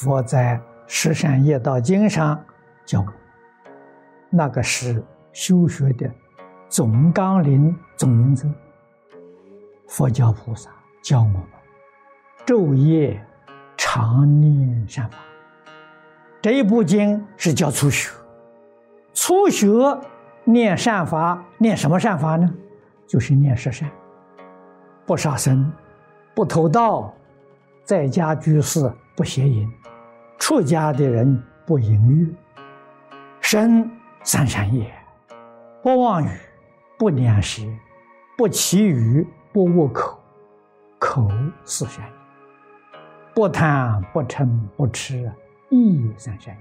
佛在《十善业道经》上教我，那个是修学的总纲领、总原则。佛教菩萨教我们昼夜常念善法。这一部经是叫初学，初学念善法，念什么善法呢？就是念十善，不杀生，不偷盗，在家居士不邪淫，出家的人不淫欲，身三善业，不妄语，不两舌，不绮语，不恶口，口四善业，不贪不嗔不痴，意三善业，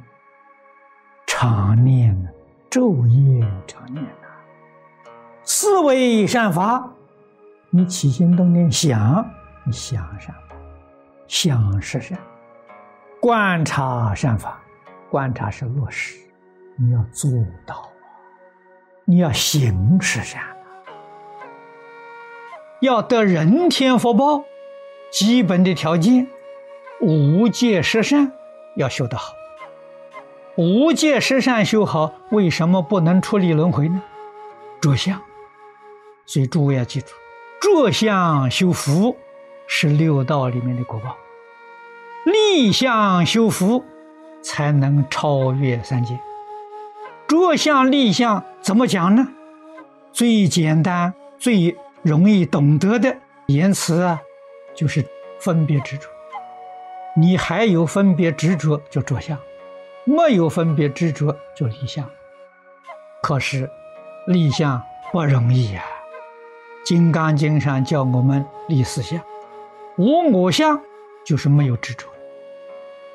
常念啊昼夜常念呐。思维善法，你起心动念想，你想善法，想是善；观察善法，观察是落实，你要做到，你要行是善要得人天福报，基本的条件，无戒十善要修得好。无戒十善修好，为什么不能出离轮回呢？着相。所以诸位要记住，着相修福是六道里面的果报，立相修福才能超越三界。着相立相怎么讲呢？最简单、最容易懂得的言辞啊，就是分别执着。你还有分别执着就着相，没有分别执着就立相。可是立相不容易呀。《金刚经》上叫我们立四相，无我相就是没有执着。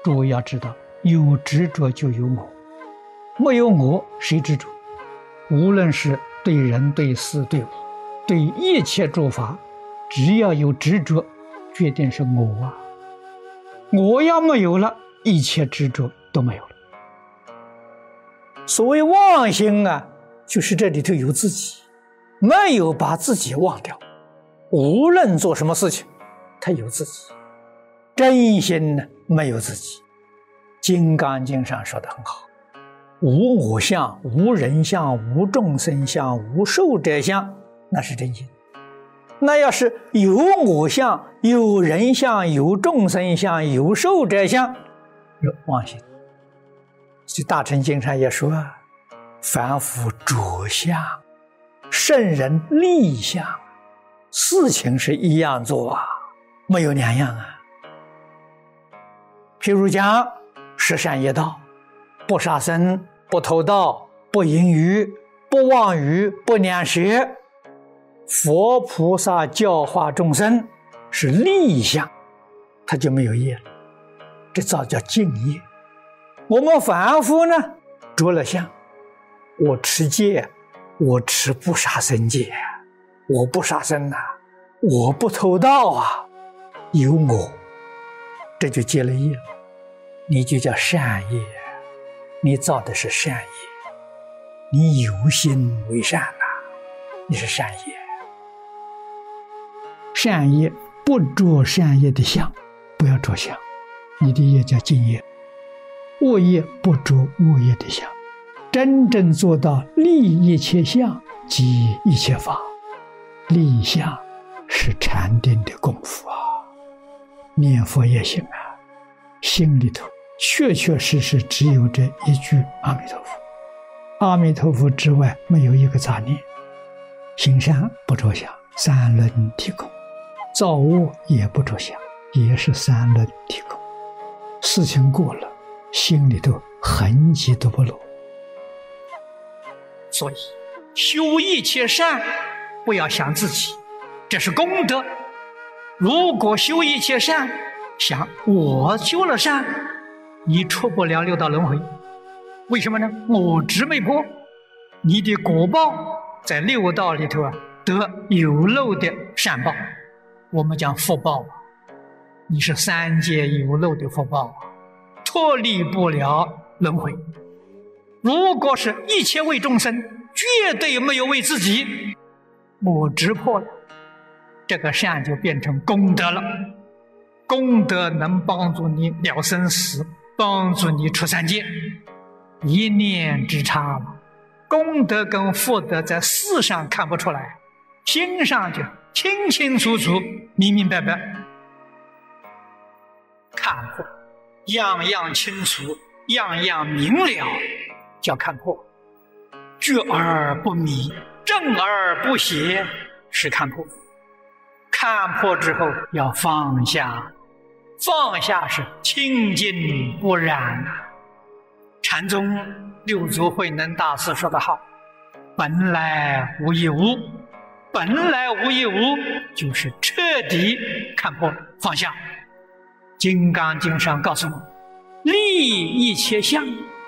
诸位要知道，有执着就有我，没有我谁执着？无论是对人、对事、对物、对一切诸法，只要有执着，决定是我啊！我要没有了，一切执着都没有了。所谓妄心啊，就是这里头有自己。没有把自己忘掉，无论做什么事情，他有自己。真心呢，没有自己。《金刚经》上说的很好：“无我相，无人相，无众生相，无寿者相。”那是真心。那要是有我相、有人相、有众生相、有寿者相，有妄心。这《大乘经》上也说：“凡夫着相。”圣人立相，事情是一样做啊，没有两样啊。譬如讲十善业道，不杀生，不偷盗，不淫欲，不妄语，不两舌。佛菩萨教化众生是立相，他就没有业了，这造叫敬业。我们凡夫呢，着了相，我持戒。我持不杀生戒，我不杀生呐，我不偷盗啊，有我，这就结了业，你就叫善业，你造的是善业，你有心为善呐，你是善业，善业不着善业的相，不要着相，你的业叫净业，恶业不着恶业的相。真正做到立一切相即一切法，立相是禅定的功夫啊！念佛也行啊，心里头确确实实只有这一句阿弥陀佛，阿弥陀佛之外没有一个杂念，行善不着相，三轮体空；造物也不着相，也是三轮体空。事情过了，心里头痕迹都不落。所以，修一切善，不要想自己，这是功德。如果修一切善，想我修了善，你出不了六道轮回。为什么呢？我执没破，你的果报在六道里头啊，得有漏的善报。我们讲福报，你是三界有漏的福报，脱离不了轮回。如果是一切为众生，绝对没有为自己，我执破了，这个善就变成功德了。功德能帮助你了生死，帮助你出三界，一念之差嘛。功德跟福德在事上看不出来，心上就清清楚楚、明明白白。看破，样样清楚，样样明了，叫看破。觉而不迷，正而不邪，是看破。看破之后要放下，放下是清净不染。禅宗六祖慧能大师说得好：“本来无一物，本来无一物，就是彻底看破放下。”《金刚经》上告诉我：“立一切相，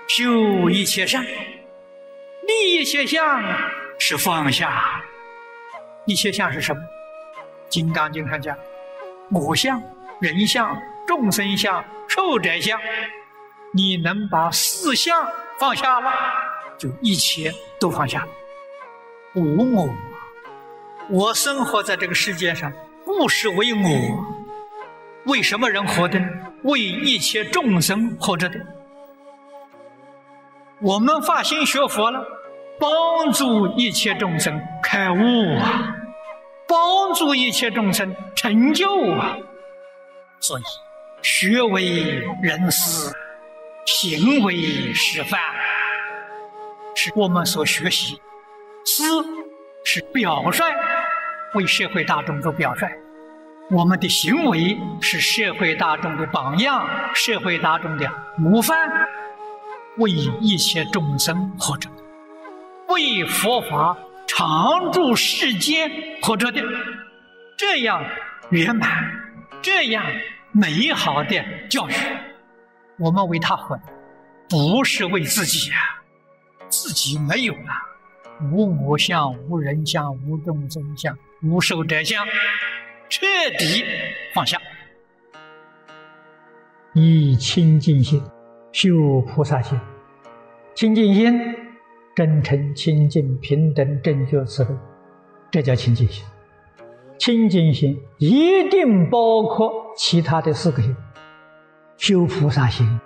修一切善。立一切相是放下，一切相是什么？”《金刚经》上讲：“我相、人相、众生相、寿者相。”你能把四相放下了，就一切都放下。无我，我生活在这个世界上，不是为我。为什么人活的？为一切众生活着的。我们发心学佛了，帮助一切众生开悟啊，帮助一切众生成就啊。所以，学为人师，行为示范，是我们所学习；师是表率，为社会大众做表率。我们的行为是社会大众的榜样，社会大众的模范，为一切众生活着，为佛法常住世间活着的，这样圆满、这样美好的教育，我们为他活，不是为自己呀，自己没有了，无我相、无人相、无众生相、无寿者相。彻底放下，以清净心修菩萨心。清净心，真诚、清净、平等、正觉、慈悲，这叫清净心。清净心一定包括其他的四个心。修菩萨心，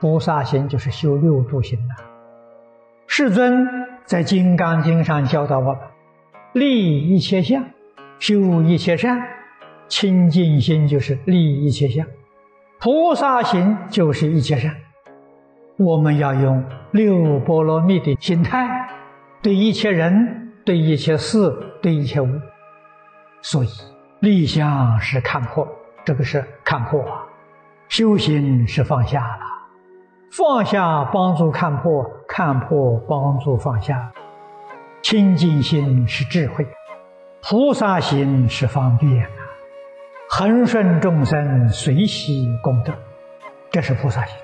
菩萨心就是修六度心呐。世尊在《金刚经》上教导我们：立一切相，修一切善。清净心就是利一切相，菩萨心就是一切善。我们要用六波罗蜜的心态，对一切人、对一切事、对一切物。所以立相是看破，这个是看破啊；修行是放下了，放下帮助看破，看破帮助放下。清净心是智慧，菩萨心是方便啊。恒顺众生，随喜功德，这是菩萨心。